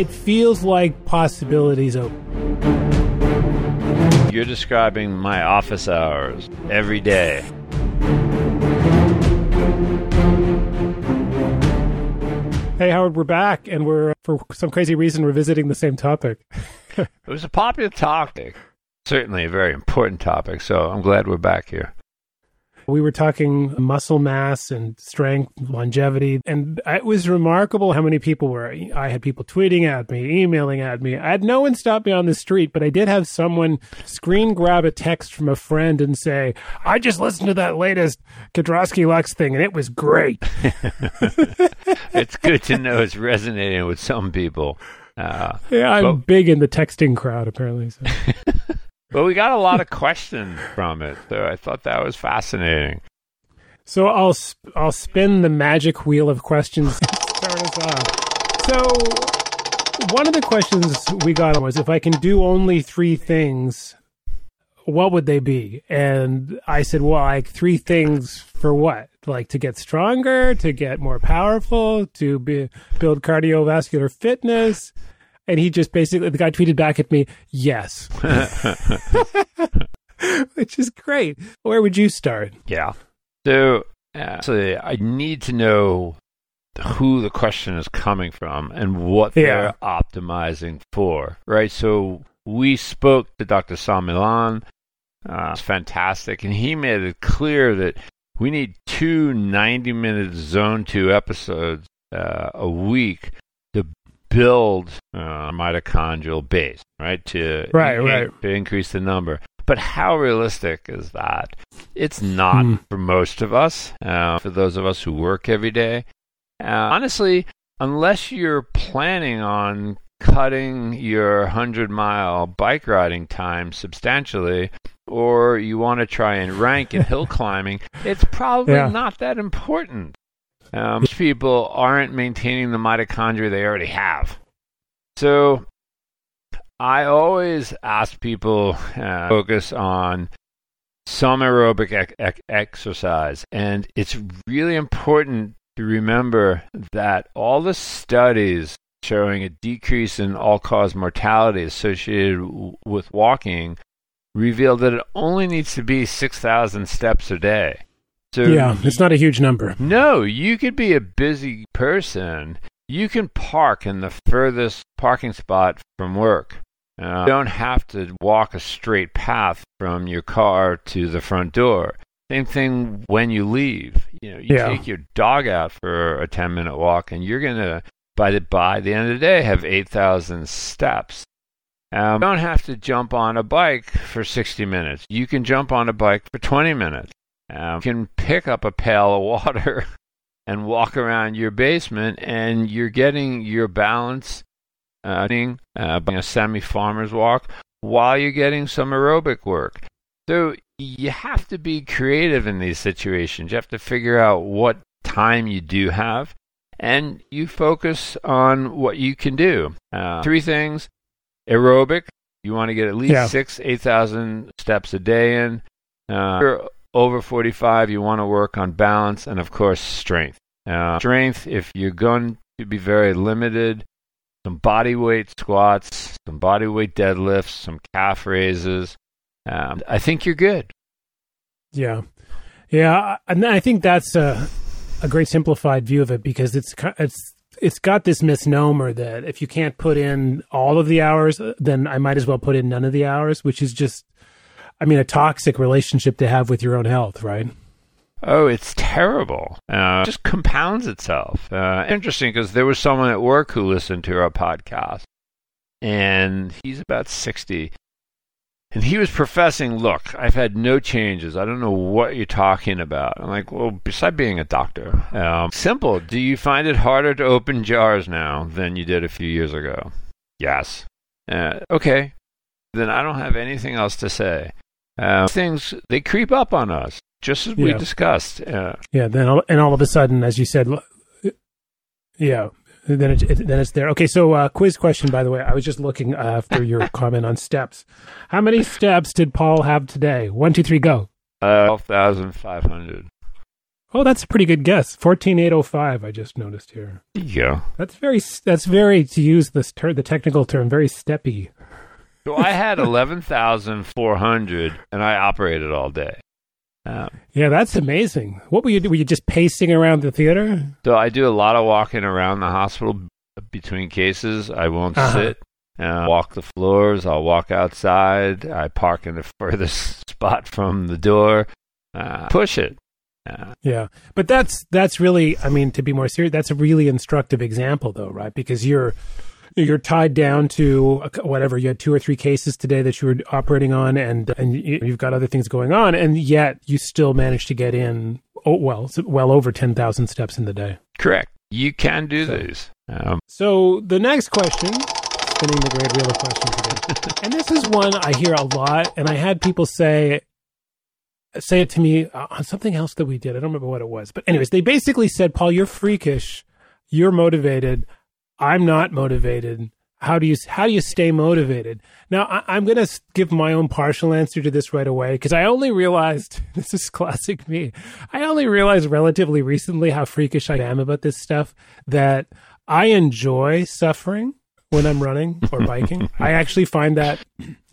it feels like possibilities open. You're describing my office hours every day. Hey, Howard, we're back, and we're, uh, for some crazy reason, we're visiting the same topic. it was a popular topic, certainly a very important topic, so I'm glad we're back here. We were talking muscle mass and strength, longevity, and it was remarkable how many people were. I had people tweeting at me, emailing at me. I had no one stop me on the street, but I did have someone screen grab a text from a friend and say, I just listened to that latest Kedrosky Luks thing and it was great. it's good to know it's resonating with some people. Uh, yeah, I'm but- big in the texting crowd, apparently. So. But we got a lot of questions from it, so I thought that was fascinating. So I'll sp- I'll spin the magic wheel of questions. To start us off. So one of the questions we got was if I can do only three things, what would they be? And I said, well, like three things for what? Like to get stronger, to get more powerful, to be, build cardiovascular fitness, and he just basically, the guy tweeted back at me, yes. Which is great. Where would you start? Yeah. So, actually, I need to know who the question is coming from and what yeah. they're optimizing for, right? So, we spoke to Dr. San Millán. Uh, it's fantastic. And he made it clear that we need two 90 minute zone two episodes uh, a week build uh, mitochondrial base, right? To right, in- right. to increase the number. But how realistic is that? It's not mm. for most of us. Uh, for those of us who work every day, uh, honestly, unless you're planning on cutting your 100 mile bike riding time substantially, or you want to try and rank in hill climbing, it's probably yeah. not that important. Um, most people aren't maintaining the mitochondria they already have. So I always ask people uh, focus on some aerobic ec- ec- exercise, and it's really important to remember that all the studies showing a decrease in all-cause mortality associated w- with walking reveal that it only needs to be 6,000 steps a day. So yeah, it's not a huge number. No, you could be a busy person. You can park in the furthest parking spot from work. Uh, you don't have to walk a straight path from your car to the front door. Same thing when you leave. You know, you yeah. take your dog out for a 10 minute walk and you're going to by the by the end of the day have 8,000 steps. Um, you don't have to jump on a bike for 60 minutes. You can jump on a bike for 20 minutes. Um, you can pick up a pail of water and walk around your basement, and you're getting your balance, uh, uh, a semi farmer's walk, while you're getting some aerobic work. So you have to be creative in these situations. You have to figure out what time you do have, and you focus on what you can do. Uh, three things aerobic, you want to get at least yeah. six, 8,000 steps a day in. Uh, over 45, you want to work on balance and, of course, strength. Uh, strength, if you're going to be very limited, some body weight squats, some body weight deadlifts, some calf raises. Um, I think you're good. Yeah, yeah, and I think that's a, a great simplified view of it because it's it's it's got this misnomer that if you can't put in all of the hours, then I might as well put in none of the hours, which is just I mean, a toxic relationship to have with your own health, right? Oh, it's terrible. Uh, it just compounds itself. Uh, interesting because there was someone at work who listened to our podcast, and he's about 60. And he was professing, Look, I've had no changes. I don't know what you're talking about. I'm like, Well, besides being a doctor, um, simple. Do you find it harder to open jars now than you did a few years ago? Yes. Uh, okay. Then I don't have anything else to say. Uh, things they creep up on us, just as we discussed. Uh, yeah. Then all, and all of a sudden, as you said, yeah. Then it, it, then it's there. Okay, so uh, quiz question. By the way, I was just looking after your comment on steps. How many steps did Paul have today? One, two, three, go. Uh, twelve thousand five hundred. Oh, that's a pretty good guess. Fourteen eight oh five. I just noticed here. Yeah. That's very. That's very to use this ter- the technical term. Very steppy. So I had eleven thousand four hundred, and I operated all day. Um, Yeah, that's amazing. What were you? Were you just pacing around the theater? so I do a lot of walking around the hospital between cases. I won't Uh-huh. sit. Uh, walk the floors. I'll walk outside. I park in the furthest spot from the door. Uh, push it. Uh, Yeah, but that's that's really. I mean, to be more serious, that's a really instructive example, though, right? Because you're you're tied down to whatever you had two or three cases today that you were operating on, and and you- you've got other things going on, and yet you still managed to get in. Oh well, well over ten thousand steps in the day. correct. You can do So- these. Um, So the next question, spinning the great wheel of questions again, and this is one I hear a lot, and I had people say say it to me on something else that we did. I don't remember what it was, but anyways, they basically said, "Paul, you're freakish, you're motivated, I'm not motivated." How do you how do you stay motivated? Now I, I'm going to give my own partial answer to this right away because I only realized this is classic me. I only realized relatively recently how freakish I am about this stuff that I enjoy suffering when I'm running or biking. I actually find that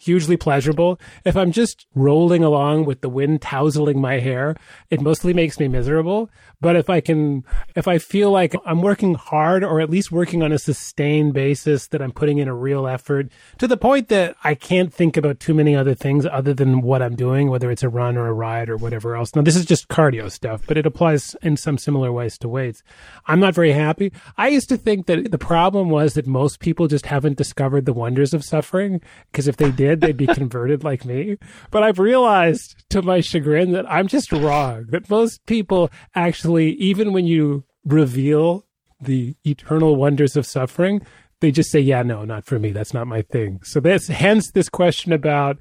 hugely pleasurable. If I'm just rolling along with the wind tousling my hair, it mostly makes me miserable. But if I can, if I feel like I'm working hard or at least working on a sustained basis, that I'm putting in a real effort to the point that I can't think about too many other things other than what I'm doing, whether it's a run or a ride or whatever else. Now, this is just cardio stuff, but it applies in some similar ways to weights. I'm not very happy. I used to think that the problem was that most people just haven't discovered the wonders of suffering because if they did, they'd be converted like me. But I've realized to my chagrin that I'm just wrong, that most people actually, even when you reveal the eternal wonders of suffering, they just say, yeah, no, not for me. That's not my thing. So that's hence this question about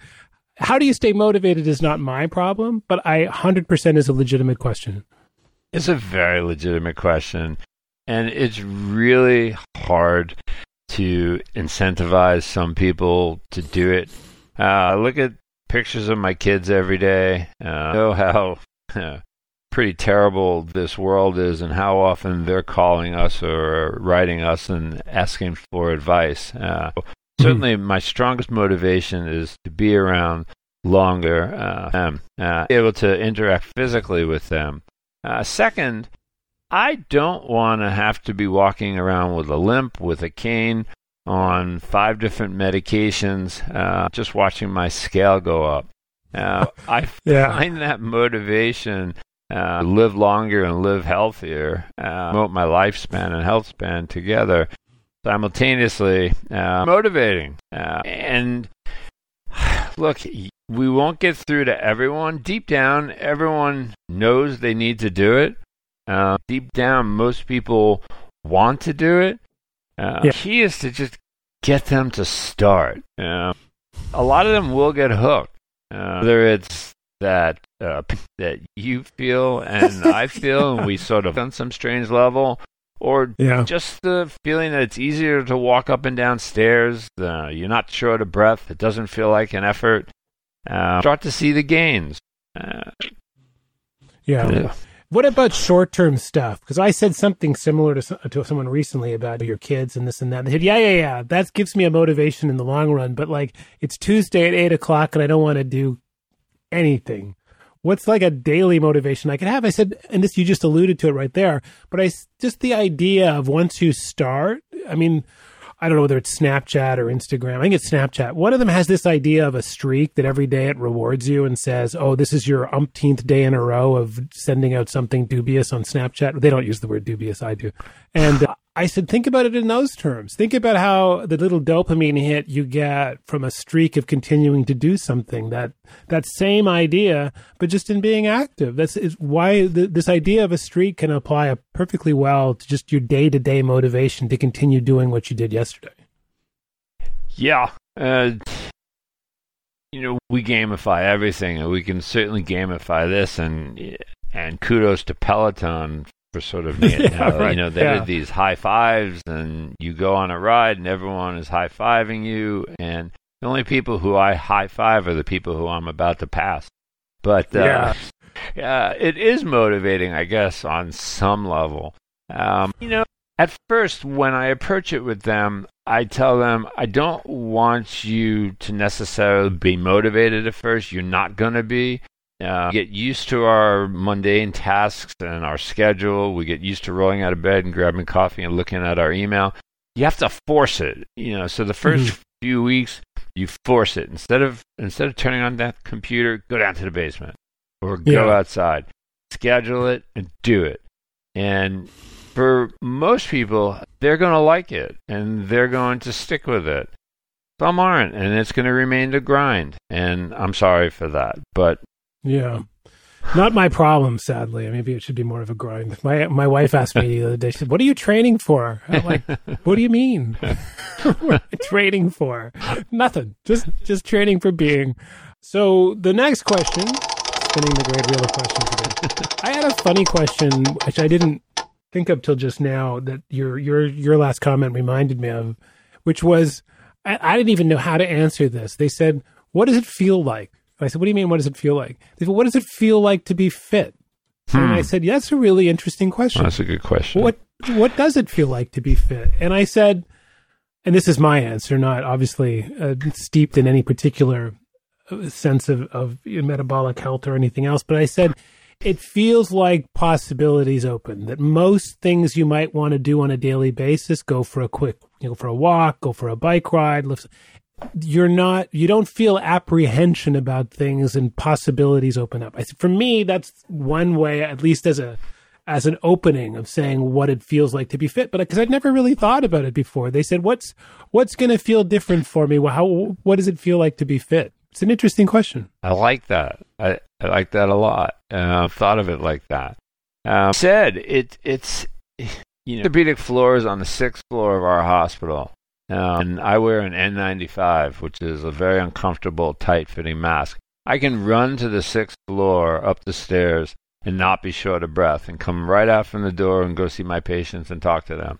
how do you stay motivated is not my problem, but I 100% is a legitimate question. It's a very legitimate question, and it's really hard to incentivize some people to do it. Uh, I look at pictures of my kids every day. Uh, I know how uh, pretty terrible this world is, and how often they're calling us or writing us and asking for advice. Uh, certainly, my strongest motivation is to be around longer, uh, them, uh, able to interact physically with them. Uh, second, I don't want to have to be walking around with a limp, with a cane, on five different medications, uh, just watching my scale go up. Uh, I Yeah. find that motivation uh, to live longer and live healthier, uh, promote my lifespan and health span together, simultaneously uh, motivating. Uh, and look, we won't get through to everyone. Deep down, everyone knows they need to do it. Uh, deep down, most people want to do it. Uh, Yeah. Key is to just get them to start. Uh, a lot of them will get hooked. Uh, whether it's that uh, that you feel and I feel, and we sort of on some strange level, or Yeah. just the feeling that it's easier to walk up and down stairs. Uh, you're not short of breath. It doesn't feel like an effort. Uh, start to see the gains. Uh, Yeah. What about short term stuff? Because I said something similar to, to someone recently about your kids and this and that. They said, yeah, yeah, yeah, that gives me a motivation in the long run. But like, it's Tuesday at eight o'clock and I don't want to do anything. What's like a daily motivation I could have? I said, and this, you just alluded to it right there, but I just the idea of once you start, I mean, I don't know whether it's Snapchat or Instagram. I think it's Snapchat. One of them has this idea of a streak that every day it rewards you and says, "Oh, this is your umpteenth day in a row of sending out something dubious on Snapchat." They don't use the word dubious. I do. And uh, I said, think about it in those terms. Think about how the little dopamine hit you get from a streak of continuing to do something. That that same idea, but just in being active. That's is why th this idea of a streak can apply perfectly well to just your day to day motivation to continue doing what you did yesterday. Yeah. Uh, you know, we gamify everything, and we can certainly gamify this. And and kudos to Peloton for sort of. Yeah, right. You know, they Yeah. did these high fives, and you go on a ride, and everyone is high fiving you. And the only people who I high five are the people who I'm about to pass. But uh, Yeah. it is motivating, I guess, on some level. Um, you know, at first, when I approach it with them, I tell them, I don't want you to necessarily be motivated at first. You're not going to be. Uh, get used to our mundane tasks and our schedule. We get used to rolling out of bed and grabbing coffee and looking at our email. You have to force it, you know. So the 1st mm-hmm. few weeks, you force it instead of instead of turning on that computer, go down to the basement or go yeah. outside, schedule it and do it. And for most people, they're going to like it and they're going to stick with it. Some aren't, and it's going to remain a grind. And I'm sorry for that, but yeah. Not my problem, sadly. Maybe it should be more of a grind. My my wife asked me the other day. She said, "What are you training for?" I'm like, "What do you mean? training for? Nothing. Just just training for being." So the next question, spinning the great wheel of questions again. I had a funny question which I didn't think of till just now that your your your last comment reminded me of, which was I, I didn't even know how to answer this. They said, "What does it feel like?" I said, "What do you mean? What does it feel like?" They said, "What does it feel like to be fit?" Hmm. And I said, yeah, "That's a really interesting question. That's a good question. What What does it feel like to be fit?" And I said, and this is my answer, not obviously uh, steeped in any particular uh, sense of of metabolic health or anything else, but I said. It feels like possibilities open. That most things you might want to do on a daily basis, go for a quick, you know, for a walk, go for a bike ride, lift, you're not you don't feel apprehension about things and possibilities open up. For me, that's one way, at least as a as an opening of saying what it feels like to be fit. But because I'd never really thought about it before, they said, "What's what's going to feel different for me? How what does it feel like to be fit?" It's an interesting question. I like that. I, I like that a lot. Uh, I've thought of it like that. Um, said it it's you know orthopedic floors on the sixth floor of our hospital and I wear an N95, which is a very uncomfortable, tight fitting mask. I can run to the sixth floor up the stairs and not be short of breath and come right out from the door and go see my patients and talk to them.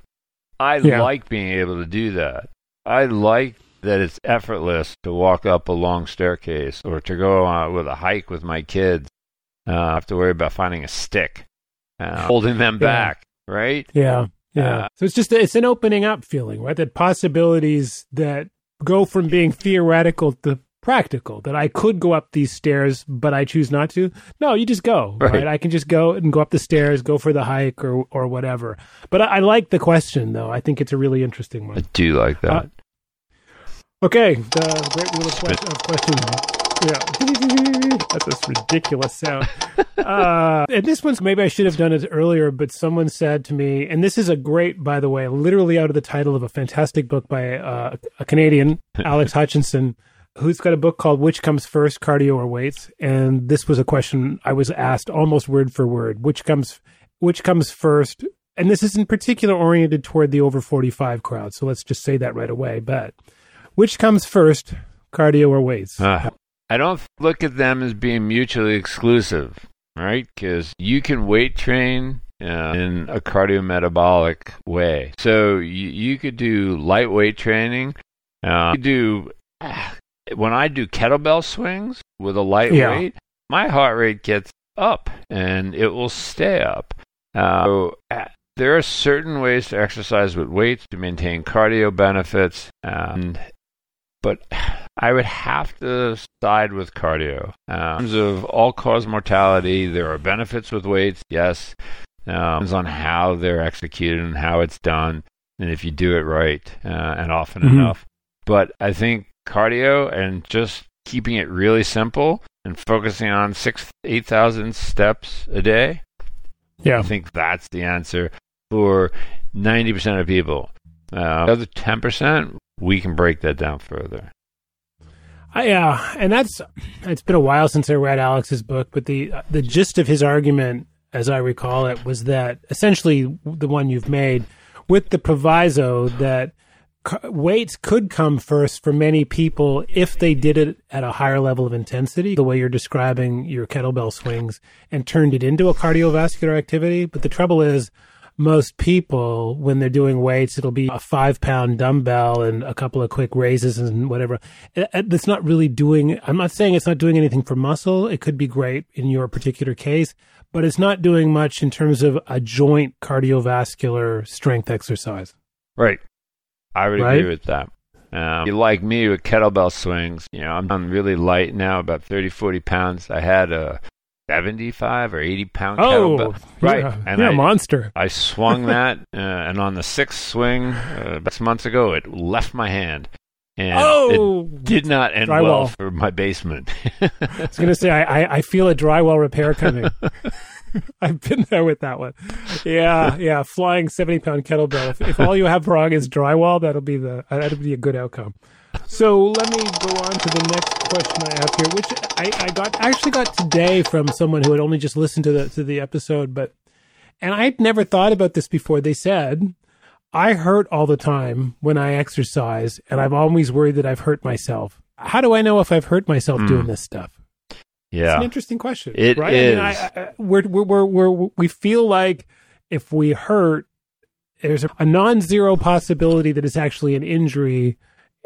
I yeah. like being able to do that. I like that it's effortless to walk up a long staircase or to go on with a hike with my kids. Uh, I have to worry about finding a stick, uh, holding them yeah. back, right? Yeah. Yeah. Uh, so it's just it's an opening up feeling, right? That possibilities that go from being theoretical to practical. That I could go up these stairs, but I choose not to. No, you just go. Right. right? I can just go and go up the stairs, go for the hike or or whatever. But I, I like the question though. I think it's a really interesting one. I do like that. Uh, okay, the great wheel of, of questions. Yeah. That's this ridiculous sound. Uh, and this one's maybe I should have done it earlier, but someone said to me, and this is a great, by the way, literally out of the title of a fantastic book by uh, a Canadian, Alex Hutchinson, who's got a book called Which Comes First, Cardio or Weights? And this was a question I was asked almost word for word. Which comes, which comes first? And this is in particular oriented toward the over 45 crowd. So let's just say that right away. But which comes first, cardio or weights? Uh, I don't look at them as being mutually exclusive, right? Because you can weight train uh, in a cardiometabolic way. So you, you could do lightweight training. Uh, you do when I do kettlebell swings with a light yeah. weight, my heart rate gets up and it will stay up. Uh, so, uh, there are certain ways to exercise with weights to maintain cardio benefits, and but I would have to side with cardio. Uh, in terms of all cause mortality, there are benefits with weights, yes. Uh, depends on how they're executed and how it's done, and if you do it right uh, and often mm-hmm. enough. But I think cardio and just keeping it really simple and focusing on six, eight thousand steps a day. Yeah, I think that's the answer for ninety percent of people. Uh, the other ten percent, we can break that down further. Yeah, and that's it's been a while since I read Alex's book, but the uh, the gist of his argument, as I recall it, was that essentially the one you've made, with the proviso that weights could come first for many people if they did it at a higher level of intensity, the way you're describing your kettlebell swings, and turned it into a cardiovascular activity. But the trouble is, most people, when they're doing weights, it'll be a five pound dumbbell and a couple of quick raises and whatever. It's not really doing, I'm not saying it's not doing anything for muscle. It could be great in your particular case, but it's not doing much in terms of a joint cardiovascular strength exercise. Right. I would right? agree with that. Um, you like me with kettlebell swings, you know, I'm really light now, about 30, 40 pounds. I had a 75 or 80 pound oh, kettlebell. Right. Yeah, and you're I, a monster. I swung that, uh, and on the sixth swing, uh, six months ago, it left my hand. And oh, it did not end drywall. well for my basement. I was going to say, I, I feel a drywall repair coming. I've been there with that one. Yeah, yeah. Flying seventy pound kettlebell. If, if, all you have wrong is drywall, that'll be the that'll be a good outcome. So let me go on to the next question I have here, which I, I got actually got today from someone who had only just listened to the to the episode, but and I'd never thought about this before. They said I hurt all the time when I exercise, and I'm always worried that I've hurt myself. How do I know if I've hurt myself mm. doing this stuff? Yeah, it's an interesting question. It right? is. I mean, I, I, we're, we're, we're, we're, we feel like if we hurt, there's a, a non-zero possibility that it's actually an injury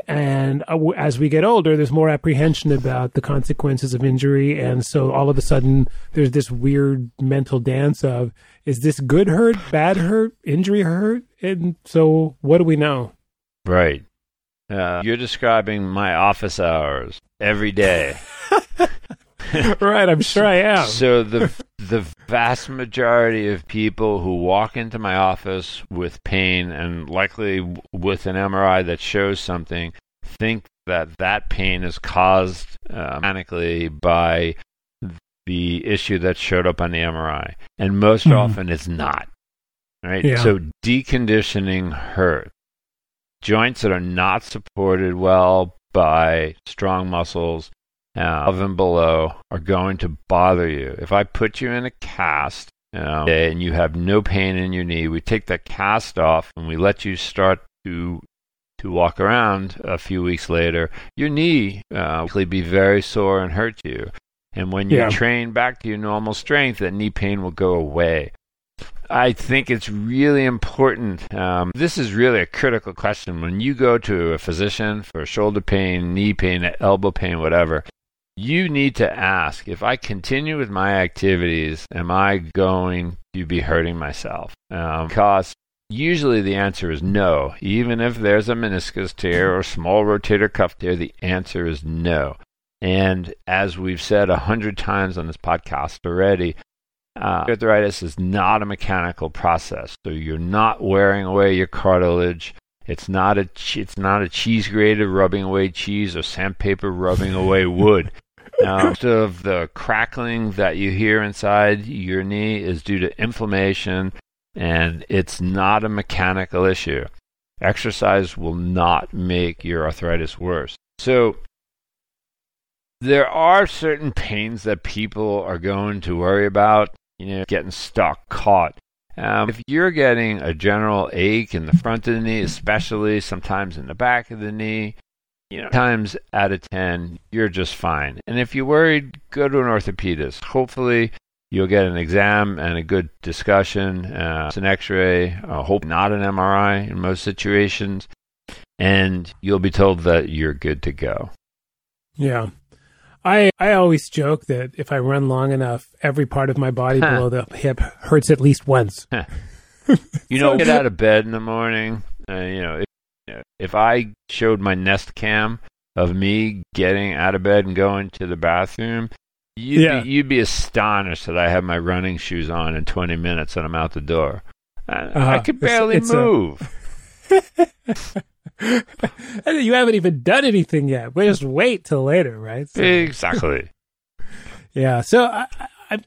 and as we get older there's more apprehension about the consequences of injury. And so all of a sudden there's this weird mental dance of is this good hurt bad hurt injury hurt? And so what do we know? Right. Uh, you're describing my office hours every day right i'm sure i am so the the vast majority of people who walk into my office with pain and likely with an MRI that shows something think that that pain is caused uh, mechanically by the issue that showed up on the MRI, and most mm-hmm. often it's not. Right. Yeah. So deconditioning hurts. Joints that are not supported well by strong muscles uh, above and below are going to bother you. If I put you in a cast you know, and you have no pain in your knee, we take that cast off and we let you start to to walk around a few weeks later, your knee uh, will be very sore and hurt you. And when you yeah. train back to your normal strength, that knee pain will go away. I think it's really important. Um, this is really a critical question. When you go to a physician for shoulder pain, knee pain, elbow pain, whatever, you need to ask if I continue with my activities, am I going to be hurting myself? Um, because usually the answer is no. Even if there's a meniscus tear or small rotator cuff tear, the answer is no. And as we've said a hundred times on this podcast already, uh, arthritis is not a mechanical process. So you're not wearing away your cartilage. It's not a it's not a cheese grater rubbing away cheese or sandpaper rubbing away wood. most of the crackling that you hear inside your knee is due to inflammation, and it's not a mechanical issue. Exercise will not make your arthritis worse. So, there are certain pains that people are going to worry about, you know, getting stuck, caught. Um, if you're getting a general ache in the front of the knee, especially sometimes in the back of the knee, you know, times out of 10, you're just fine. And if you're worried, go to an orthopedist. Hopefully, you'll get an exam and a good discussion, uh, an x ray, uh, hope not an MRI in most situations, and you'll be told that you're good to go. Yeah. I, I always joke that if I run long enough, every part of my body below the hip hurts at least once. you know, get out of bed in the morning. Uh, you know, if I showed my Nest Cam of me getting out of bed and going to the bathroom, you'd, yeah. be, you'd be astonished that I have my running shoes on in 20 minutes and I'm out the door. I, uh-huh. I could barely it's, it's move. A... you haven't even done anything yet. We just wait till later, right? So... Exactly. yeah. So I, I,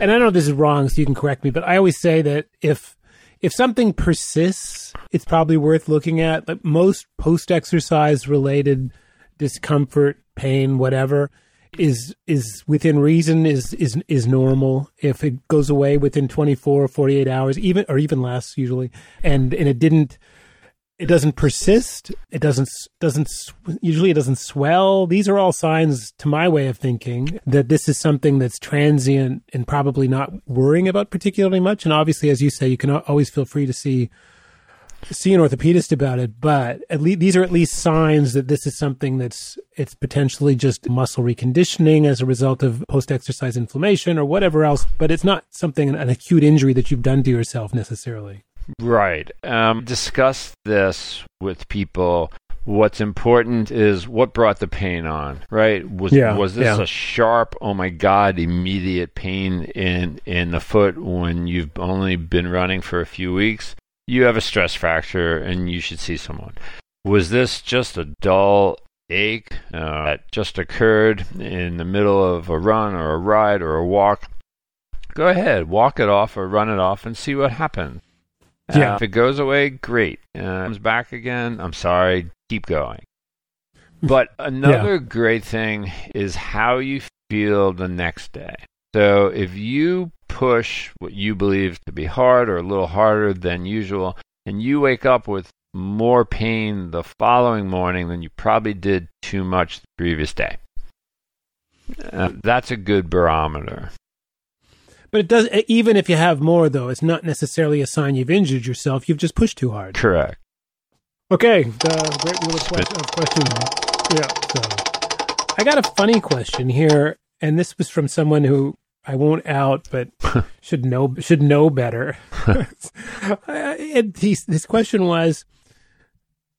and I know this is wrong, so you can correct me, but I always say that if if something persists, it's probably worth looking at. Like most post exercise related discomfort, pain, whatever is is within reason is is is normal if it goes away within 24 or 48 hours even or even less usually and and it didn't it doesn't persist. It doesn't doesn't usually it doesn't swell. These are all signs, to my way of thinking, that this is something that's transient and probably not worrying about particularly much. And obviously, as you say, you can always feel free to see see an orthopedist about it. But at least these are at least signs that this is something that's it's potentially just muscle reconditioning as a result of post exercise inflammation or whatever else. But it's not something an acute injury that you've done to yourself necessarily. Right. Um, discuss this with people. What's important is what brought the pain on, right? Was yeah, was this yeah. a sharp, oh my god, immediate pain in in the foot when you've only been running for a few weeks? You have a stress fracture and you should see someone. Was this just a dull ache uh, that just occurred in the middle of a run or a ride or a walk? Go ahead, walk it off or run it off and see what happens. Yeah. Uh, if it goes away, great. Uh, comes back again, I'm sorry. Keep going. But another yeah. great thing is how you feel the next day. So if you push what you believe to be hard or a little harder than usual, and you wake up with more pain the following morning than you probably did too much the previous day, uh, that's a good barometer. But it does even if you have more though, it's not necessarily a sign you've injured yourself. You've just pushed too hard. Correct. Okay, the great rule of, question, of questions. Yeah. So I got a funny question here, and this was from someone who I won't out, but should know should know better. And this question was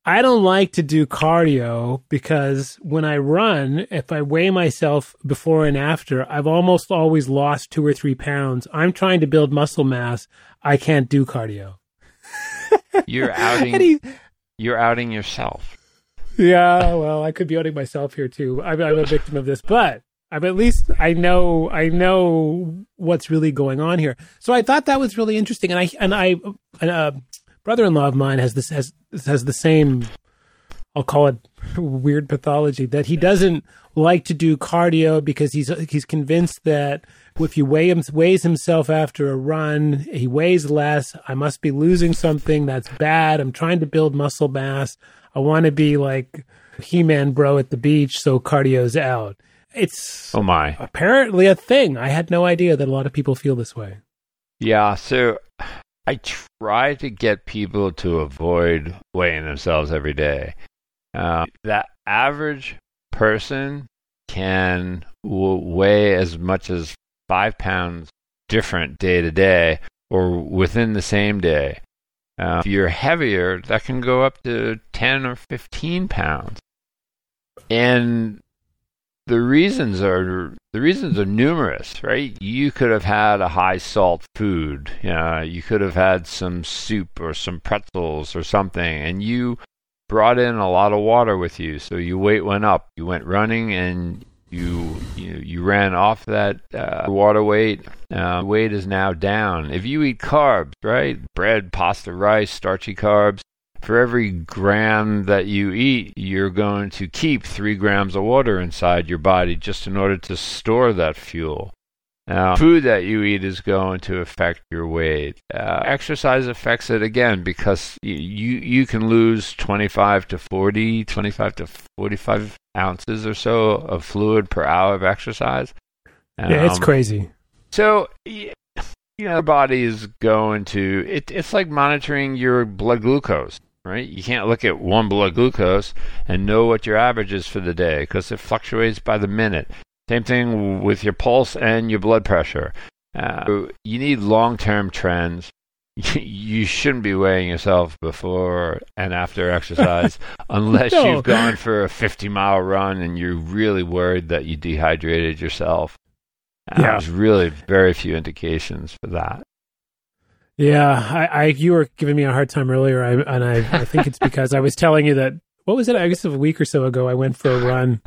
I don't like to do cardio because when I run, if I weigh myself before and after, I've almost always lost two or three pounds. I'm trying to build muscle mass. I can't do cardio. You're outing. he, you're outing yourself. Yeah, well, I could be outing myself here too. I'm, I'm a victim of this, but I'm at least I know I know what's really going on here. So I thought that was really interesting, and I and I and, uh, brother-in-law of mine has this has has the same I'll call it weird pathology that he doesn't like to do cardio because he's he's convinced that if he weigh him, weighs himself after a run, he weighs less. I must be losing something that's bad. I'm trying to build muscle mass. I want to be like He-Man bro at the beach, so cardio's out. It's oh my apparently a thing. I had no idea that a lot of people feel this way. Yeah, so I try to get people to avoid weighing themselves every day. Uh, that average person can weigh as much as five pounds different day to day or within the same day. Uh, if you're heavier, that can go up to 10 or 15 pounds. And the reasons are the reasons are numerous, right? You could have had a high salt food. You, know, you could have had some soup or some pretzels or something, and you brought in a lot of water with you, so your weight went up. You went running and you you, you ran off that uh, water weight. Uh, weight is now down. If you eat carbs, right? Bread, pasta, rice, starchy carbs, for every gram that you eat, you're going to keep three grams of water inside your body just in order to store that fuel. Now, food that you eat is going to affect your weight. Uh, exercise affects it again because you you can lose 25 to 40, 25 to 45 ounces or so of fluid per hour of exercise. Um, yeah, it's um, crazy. So, you know, your body is going to. It, it's like monitoring your blood glucose right? You can't look at one blood glucose and know what your average is for the day because it fluctuates by the minute. Same thing with your pulse and your blood pressure. Uh, you need long term trends. you shouldn't be weighing yourself before and after exercise unless no. you've gone for a 50 mile run and you're really worried that you dehydrated yourself. Uh, yeah. There's really very few indications for that. Yeah, I, I, you were giving me a hard time earlier, I, and I, I think it's because I was telling you that what was it? I guess a week or so ago, I went for a run,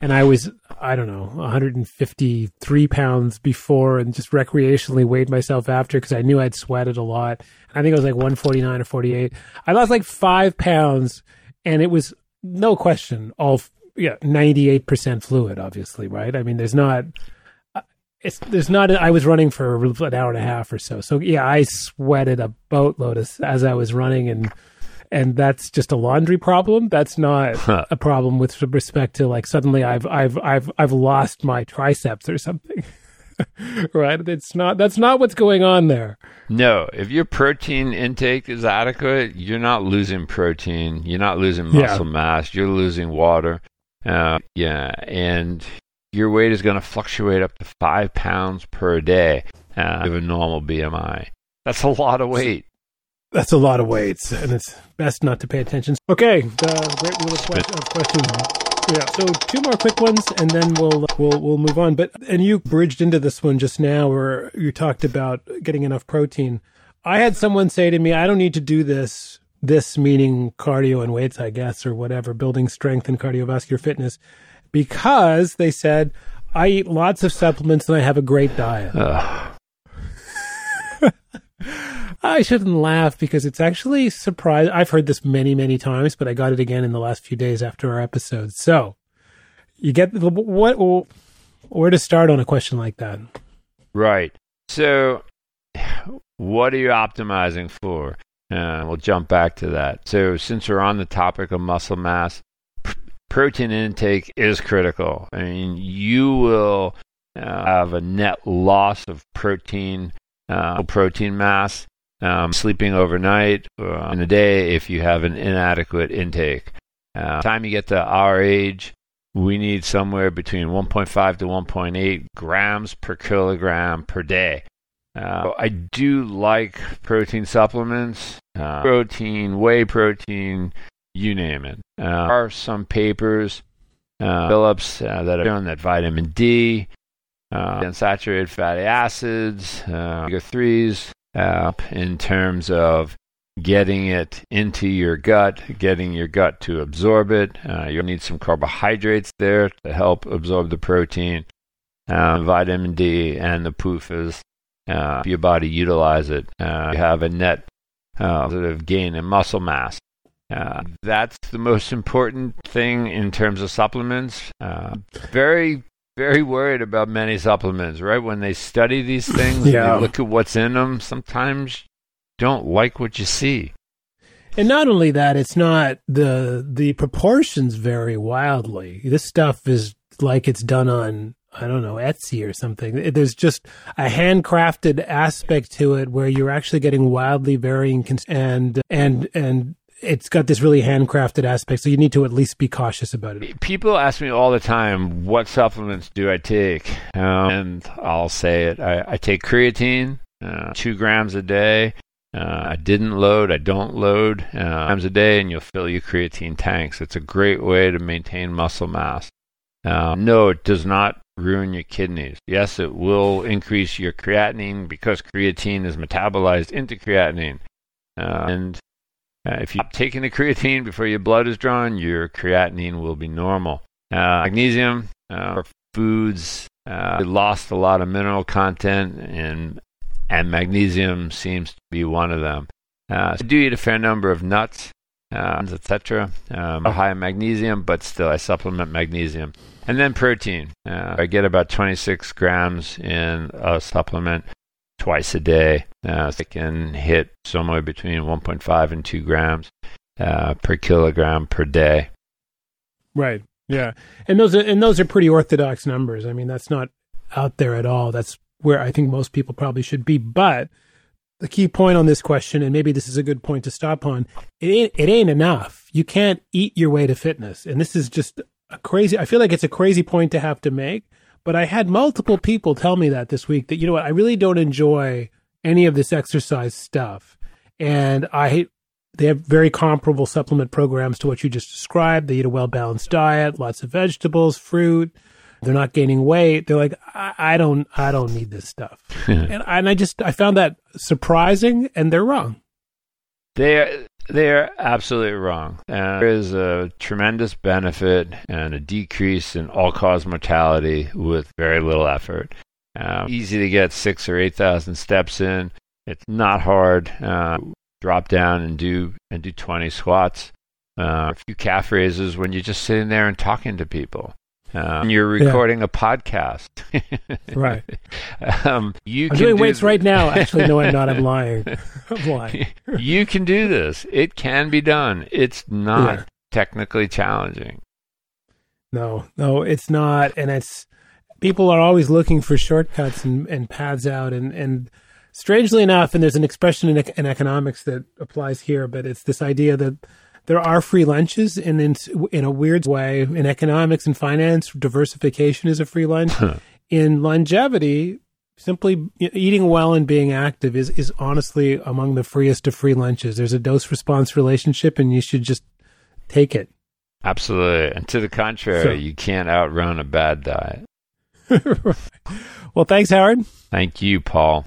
and I was I don't know 153 pounds before, and just recreationally weighed myself after because I knew I'd sweated a lot. I think it was like 149 or 48. I lost like five pounds, and it was no question all yeah 98 percent fluid. Obviously, right? I mean, there's not it's there's not. I was running for an hour and a half or so. So yeah, I sweated a boatload as, as I was running, and and that's just a laundry problem. That's not a problem with respect to like suddenly I've I've I've I've lost my triceps or something. right? It's not that's not what's going on there. No, if your protein intake is adequate, you're not losing protein, you're not losing muscle yeah. mass, you're losing water. Uh, yeah, and your weight is going to fluctuate up to five pounds per day uh, of a normal BMI. That's a lot of weight. That's a lot of weights, and it's best not to pay attention. Okay, the great wheel of, of questions. Yeah. So two more quick ones, and then we'll we'll we'll move on. But and you bridged into this one just now, where you talked about getting enough protein. I had someone say to me, "I don't need to do this." This meaning cardio and weights, I guess, or whatever, building strength and cardiovascular fitness, because they said I eat lots of supplements and I have a great diet. I shouldn't laugh because it's actually surprising. I've heard this many, many times, but I got it again in the last few days after our episode. So you get what, where to start on a question like that? Right. So, what are you optimizing for? Uh, we'll jump back to that. So, since we're on the topic of muscle mass, protein intake is critical. I mean, you will uh, have a net loss of protein, uh, protein mass um, sleeping overnight uh, in the day if you have an inadequate intake. Uh, time you get to our age, we need somewhere between 1.5 to 1.8 grams per kilogram per day. Uh, I do like protein supplements, uh, protein, whey protein, you name it. Uh, there are some papers, uh, Phillips, uh, that have shown that vitamin D, uh, unsaturated fatty acids, omega 3s, uh, in terms of getting it into your gut, getting your gut to absorb it. Uh, you'll need some carbohydrates there to help absorb the protein, uh, vitamin D, and the. Uh, your body utilize it. Uh, you have a net uh, of gain in muscle mass. Uh, that's the most important thing in terms of supplements. Uh, very very worried about many supplements, right? When they study these things, yeah. look at what's in them, sometimes don't like what you see. And not only that, it's not the the proportions vary wildly. This stuff is like it's done on I don't know Etsy or something. There's just a handcrafted aspect to it where you're actually getting wildly varying cons- and and and it's got this really handcrafted aspect, so you need to at least be cautious about it. People ask me all the time, "What supplements do I take?" Um, and I'll say it: I, I take creatine, uh, two grams a day. Uh, I didn't load, I don't load uh, times a day, and you'll fill your creatine tanks. It's a great way to maintain muscle mass. Uh, no, it does not ruin your kidneys. Yes, it will increase your creatinine because creatine is metabolized into creatinine. Uh, and uh, if you stop taking the creatine before your blood is drawn, your creatinine will be normal. Uh, magnesium uh, foods uh, lost a lot of mineral content, and and magnesium seems to be one of them. Uh, so I do eat a fair number of nuts, uh, etc. Um, high in magnesium, but still I supplement magnesium. And then protein. I get about 26 grams in a supplement twice a day. Uh, so can hit somewhere between 1.5 and 2 grams uh, per kilogram per day. Right. Yeah. And those are, and those are pretty orthodox numbers. I mean, that's not out there at all. That's where I think most people probably should be. But the key point on this question, and maybe this is a good point to stop on, it ain't, it ain't enough. You can't eat your way to fitness. And this is just a crazy, I feel like it's a crazy point to have to make but I had multiple people tell me that this week that, you know what, I really don't enjoy any of this exercise stuff. And I, they have very comparable supplement programs to what you just described. They eat a well balanced diet, lots of vegetables, fruit. They're not gaining weight. They're like, I, I don't, I don't need this stuff. and, and I just, I found that surprising and they're wrong. They they're absolutely wrong. And there is a tremendous benefit and a decrease in all cause mortality with very little effort. Um, easy to get six or eight thousand steps in. It's not hard. Uh, drop down and do and do 20 squats. Uh, a few calf raises when you're just sitting there and talking to people. Um, you're recording yeah. a podcast. right. Um, you I'm doing do weights th- right now. Actually, no, I'm not. I'm lying. I'm lying. you can do this. It can be done. It's not yeah. technically challenging. No, no, it's not. And it's people are always looking for shortcuts and, and paths out. And, and strangely enough, and there's an expression in, in economics that applies here, but it's this idea that there are free lunches, and in, in a weird way, in economics and finance, diversification is a free lunch. in longevity, simply eating well and being active is, is honestly among the freest of free lunches. There's a dose response relationship, and you should just take it. Absolutely. And to the contrary, so, you can't outrun a bad diet. well, thanks, Howard. Thank you, Paul.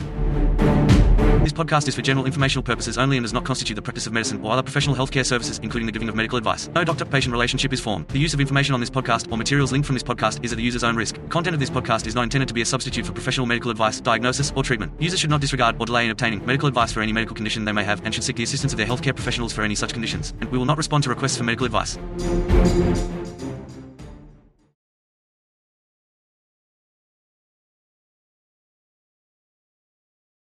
This podcast is for general informational purposes only and does not constitute the practice of medicine or other professional healthcare services, including the giving of medical advice. No doctor patient relationship is formed. The use of information on this podcast or materials linked from this podcast is at the user's own risk. Content of this podcast is not intended to be a substitute for professional medical advice, diagnosis, or treatment. Users should not disregard or delay in obtaining medical advice for any medical condition they may have and should seek the assistance of their healthcare professionals for any such conditions. And we will not respond to requests for medical advice.